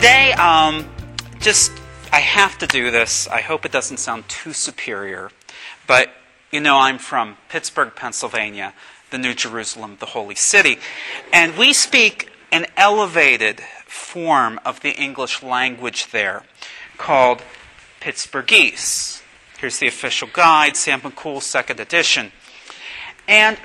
today, um, just I have to do this. I hope it doesn't sound too superior, but you know I'm from Pittsburgh, Pennsylvania, the New Jerusalem, the holy city, and we speak an elevated form of the English language there called Pittsburghese. Here's the official guide, Sam McCool, second edition. And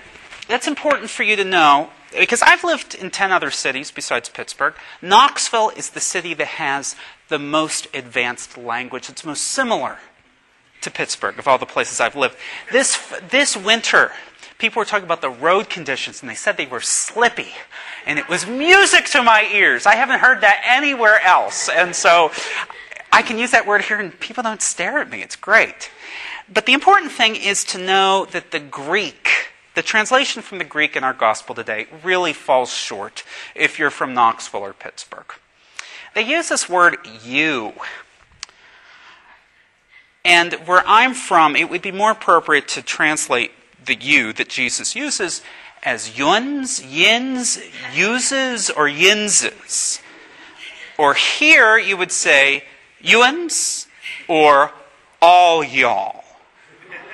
that's important for you to know because I've lived in 10 other cities besides Pittsburgh. Knoxville is the city that has the most advanced language. It's most similar to Pittsburgh of all the places I've lived. This, this winter, people were talking about the road conditions, and they said they were slippy. And it was music to my ears. I haven't heard that anywhere else. And so I can use that word here, and people don't stare at me. It's great. But the important thing is to know that the Greek, the translation from the Greek in our gospel today, really falls short if you're from Knoxville or Pittsburgh. They use this word you. And where I'm from, it would be more appropriate to translate the you that Jesus uses as yuns, yins, uses, or yinses. Or here you would say yuns or all y'all.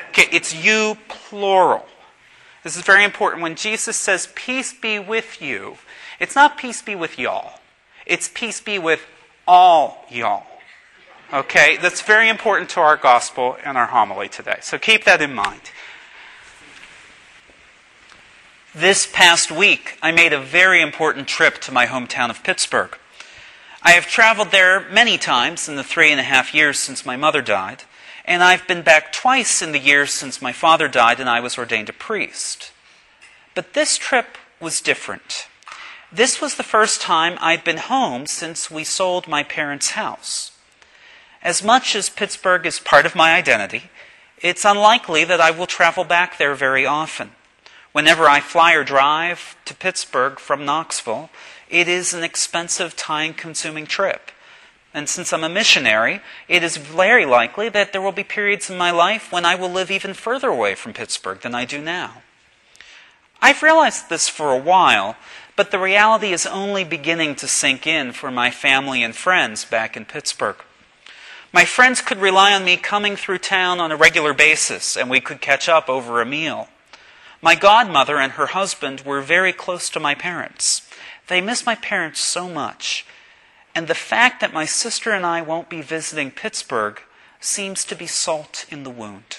Okay, it's you plural. This is very important. When Jesus says, Peace be with you, it's not peace be with y'all, it's peace be with all y'all. Okay, that's very important to our gospel and our homily today. So keep that in mind. This past week, I made a very important trip to my hometown of Pittsburgh. I have traveled there many times in the three and a half years since my mother died, and I've been back twice in the years since my father died and I was ordained a priest. But this trip was different. This was the first time I'd been home since we sold my parents' house. As much as Pittsburgh is part of my identity, it's unlikely that I will travel back there very often. Whenever I fly or drive to Pittsburgh from Knoxville, it is an expensive, time consuming trip. And since I'm a missionary, it is very likely that there will be periods in my life when I will live even further away from Pittsburgh than I do now. I've realized this for a while, but the reality is only beginning to sink in for my family and friends back in Pittsburgh. My friends could rely on me coming through town on a regular basis, and we could catch up over a meal. My godmother and her husband were very close to my parents. They miss my parents so much. And the fact that my sister and I won't be visiting Pittsburgh seems to be salt in the wound.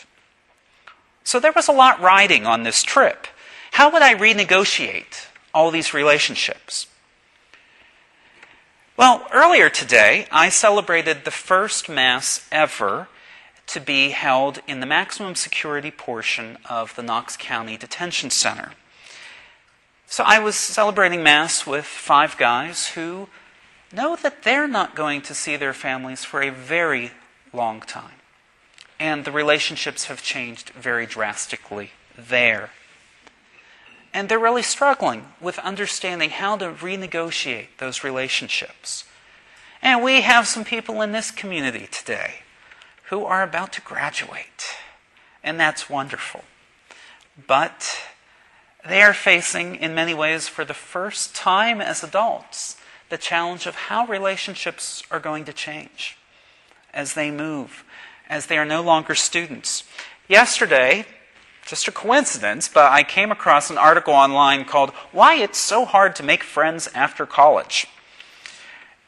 So there was a lot riding on this trip. How would I renegotiate all these relationships? Well, earlier today, I celebrated the first Mass ever to be held in the maximum security portion of the Knox County Detention Center. So I was celebrating Mass with five guys who know that they're not going to see their families for a very long time. And the relationships have changed very drastically there. And they're really struggling with understanding how to renegotiate those relationships. And we have some people in this community today who are about to graduate. And that's wonderful. But they are facing, in many ways, for the first time as adults, the challenge of how relationships are going to change as they move, as they are no longer students. Yesterday, just a coincidence, but I came across an article online called Why It's So Hard to Make Friends After College.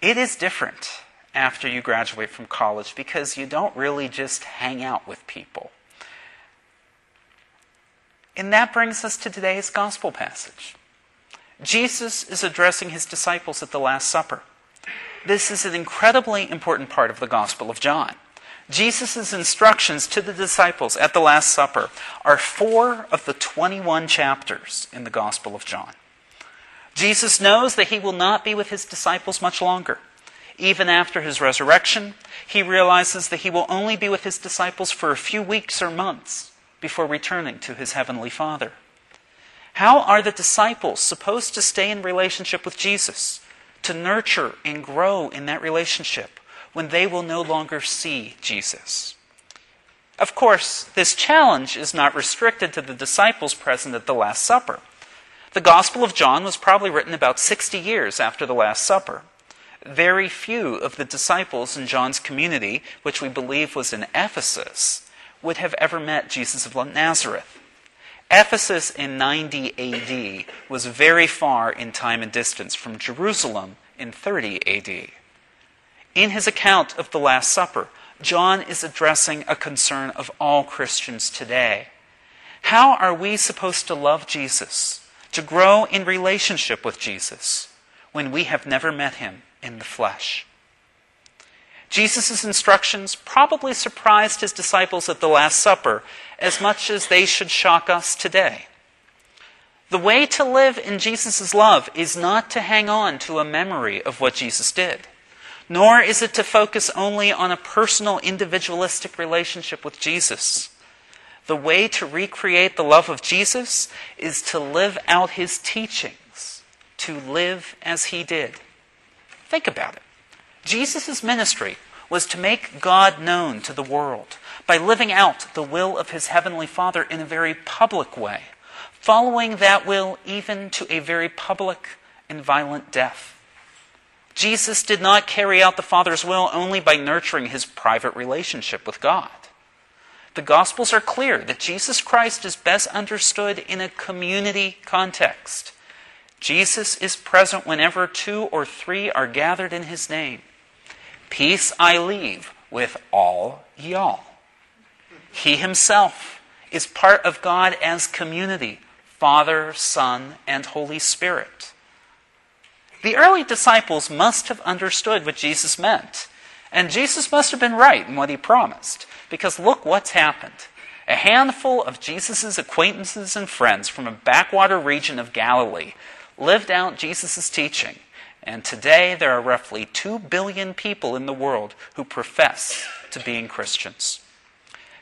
It is different after you graduate from college because you don't really just hang out with people. And that brings us to today's gospel passage. Jesus is addressing his disciples at the Last Supper. This is an incredibly important part of the Gospel of John. Jesus' instructions to the disciples at the Last Supper are four of the 21 chapters in the Gospel of John. Jesus knows that he will not be with his disciples much longer. Even after his resurrection, he realizes that he will only be with his disciples for a few weeks or months before returning to his heavenly Father. How are the disciples supposed to stay in relationship with Jesus, to nurture and grow in that relationship when they will no longer see Jesus? Of course, this challenge is not restricted to the disciples present at the Last Supper. The Gospel of John was probably written about 60 years after the Last Supper. very few of the disciples in John's community, which we believe was in Ephesus, would have ever met Jesus of Nazareth. Ephesus in 90 AD was very far in time and distance from Jerusalem in 30 AD. In his account of the Last Supper, John is addressing a concern of all Christians today. How are we supposed to love Jesus, to grow in relationship with Jesus, when we have never met him in the flesh? Jesus' instructions probably surprised his disciples at the Last Supper as much as they should shock us today. The way to live in Jesus' love is not to hang on to a memory of what Jesus did, nor is it to focus only on a personal, individualistic relationship with Jesus. The way to recreate the love of Jesus is to live out his teachings, to live as he did. Think about it. Jesus' ministry was to make God known to the world by living out the will of his heavenly Father in a very public way, following that will even to a very public and violent death. Jesus did not carry out the Father's will only by nurturing his private relationship with God. The Gospels are clear that Jesus Christ is best understood in a community context. Jesus is present whenever two or three are gathered in his name. Peace I leave with all y'all. He himself is part of God as community Father, Son, and Holy Spirit. The early disciples must have understood what Jesus meant. And Jesus must have been right in what he promised. Because look what's happened. A handful of Jesus' acquaintances and friends from a backwater region of Galilee lived out Jesus' teaching and today there are roughly 2 billion people in the world who profess to being Christians.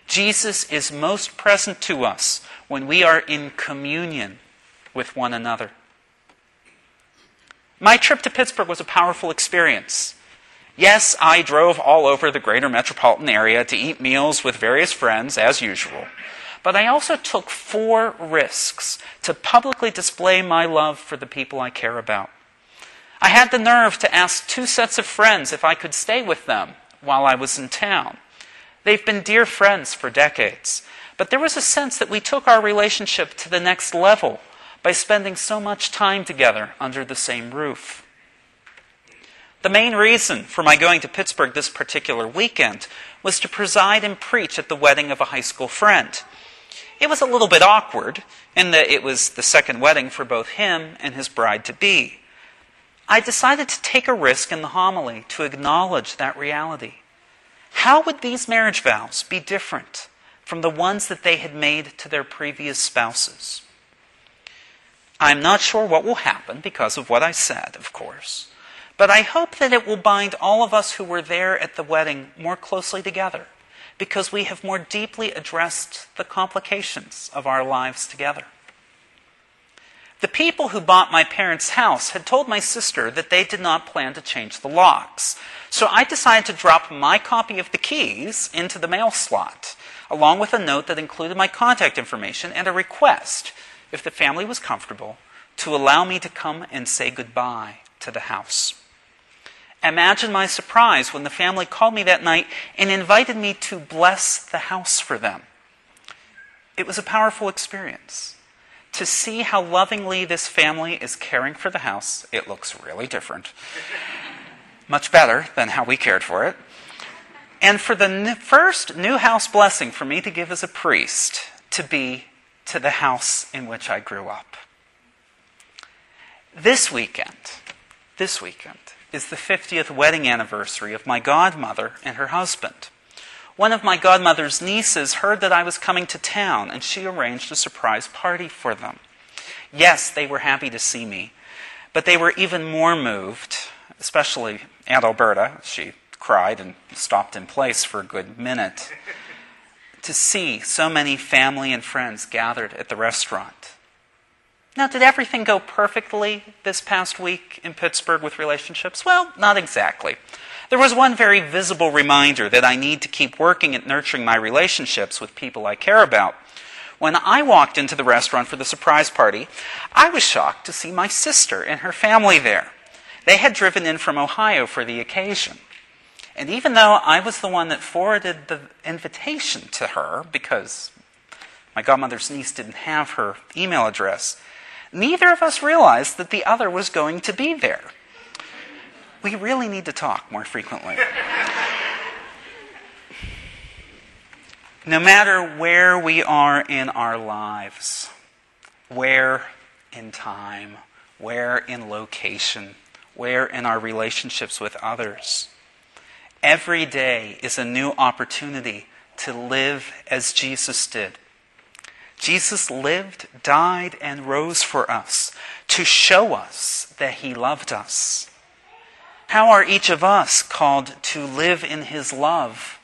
Jesus is most present to us when we are in communion with one another. My trip to Pittsburgh was a powerful experience. Yes, I drove all over the greater metropolitan area to eat meals with various friends, as usual. But I also took four risks to publicly display my love for the people I care about. I had the nerve to ask two sets of friends if I could stay with them while I was in town. They've been dear friends for decades, but there was a sense that we took our relationship to the next level by spending so much time together under the same roof. The main reason for my going to Pittsburgh this particular weekend was to preside and preach at the wedding of a high school friend. It was a little bit awkward in that it was the second wedding for both him and his bride to be. I decided to take a risk in the homily to acknowledge that reality. How would these marriage vows be different from the ones that they had made to their previous spouses? I'm not sure what will happen because of what I said, of course, but I hope that it will bind all of us who were there at the wedding more closely together because we have more deeply addressed the complications of our lives together. The people who bought my parents' house had told my sister that they did not plan to change the locks. So I decided to drop my copy of the keys into the mail slot, along with a note that included my contact information and a request, if the family was comfortable, to allow me to come and say goodbye to the house. Imagine my surprise when the family called me that night and invited me to bless the house for them. It was a powerful experience to see how lovingly this family is caring for the house. It looks really different. Much better than how we cared for it. And for the first new house blessing for me to give as a priest to be to the house in which I grew up. This weekend, this weekend, is the 50th wedding anniversary of my godmother and her husband. One of my godmother's nieces heard that I was coming to town, and she arranged a surprise party for them. Yes, they were happy to see me, but they were even more moved, especially Aunt Alberta. She cried and stopped in place for a good minute to see so many family and friends gathered at the restaurant. Now, did everything go perfectly this past week in Pittsburgh with relationships? Well, not exactly. There was one very visible reminder that I need to keep working at nurturing my relationships with people I care about. When I walked into the restaurant for the surprise party, I was shocked to see my sister and her family there. They had driven in from Ohio for the occasion. And even though I was the one that forwarded the invitation to her, because my godmother's niece didn't have her email address, neither of us realized that the other was going to be there. We really need to talk more frequently. no matter where we are in our lives, where in time, where in location, where in our relationships with others, every day is a new opportunity to live as Jesus did. Jesus lived, died, and rose for us to show us that he loved us. How are each of us called to live in his love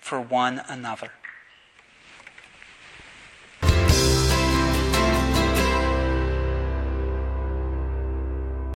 for one another?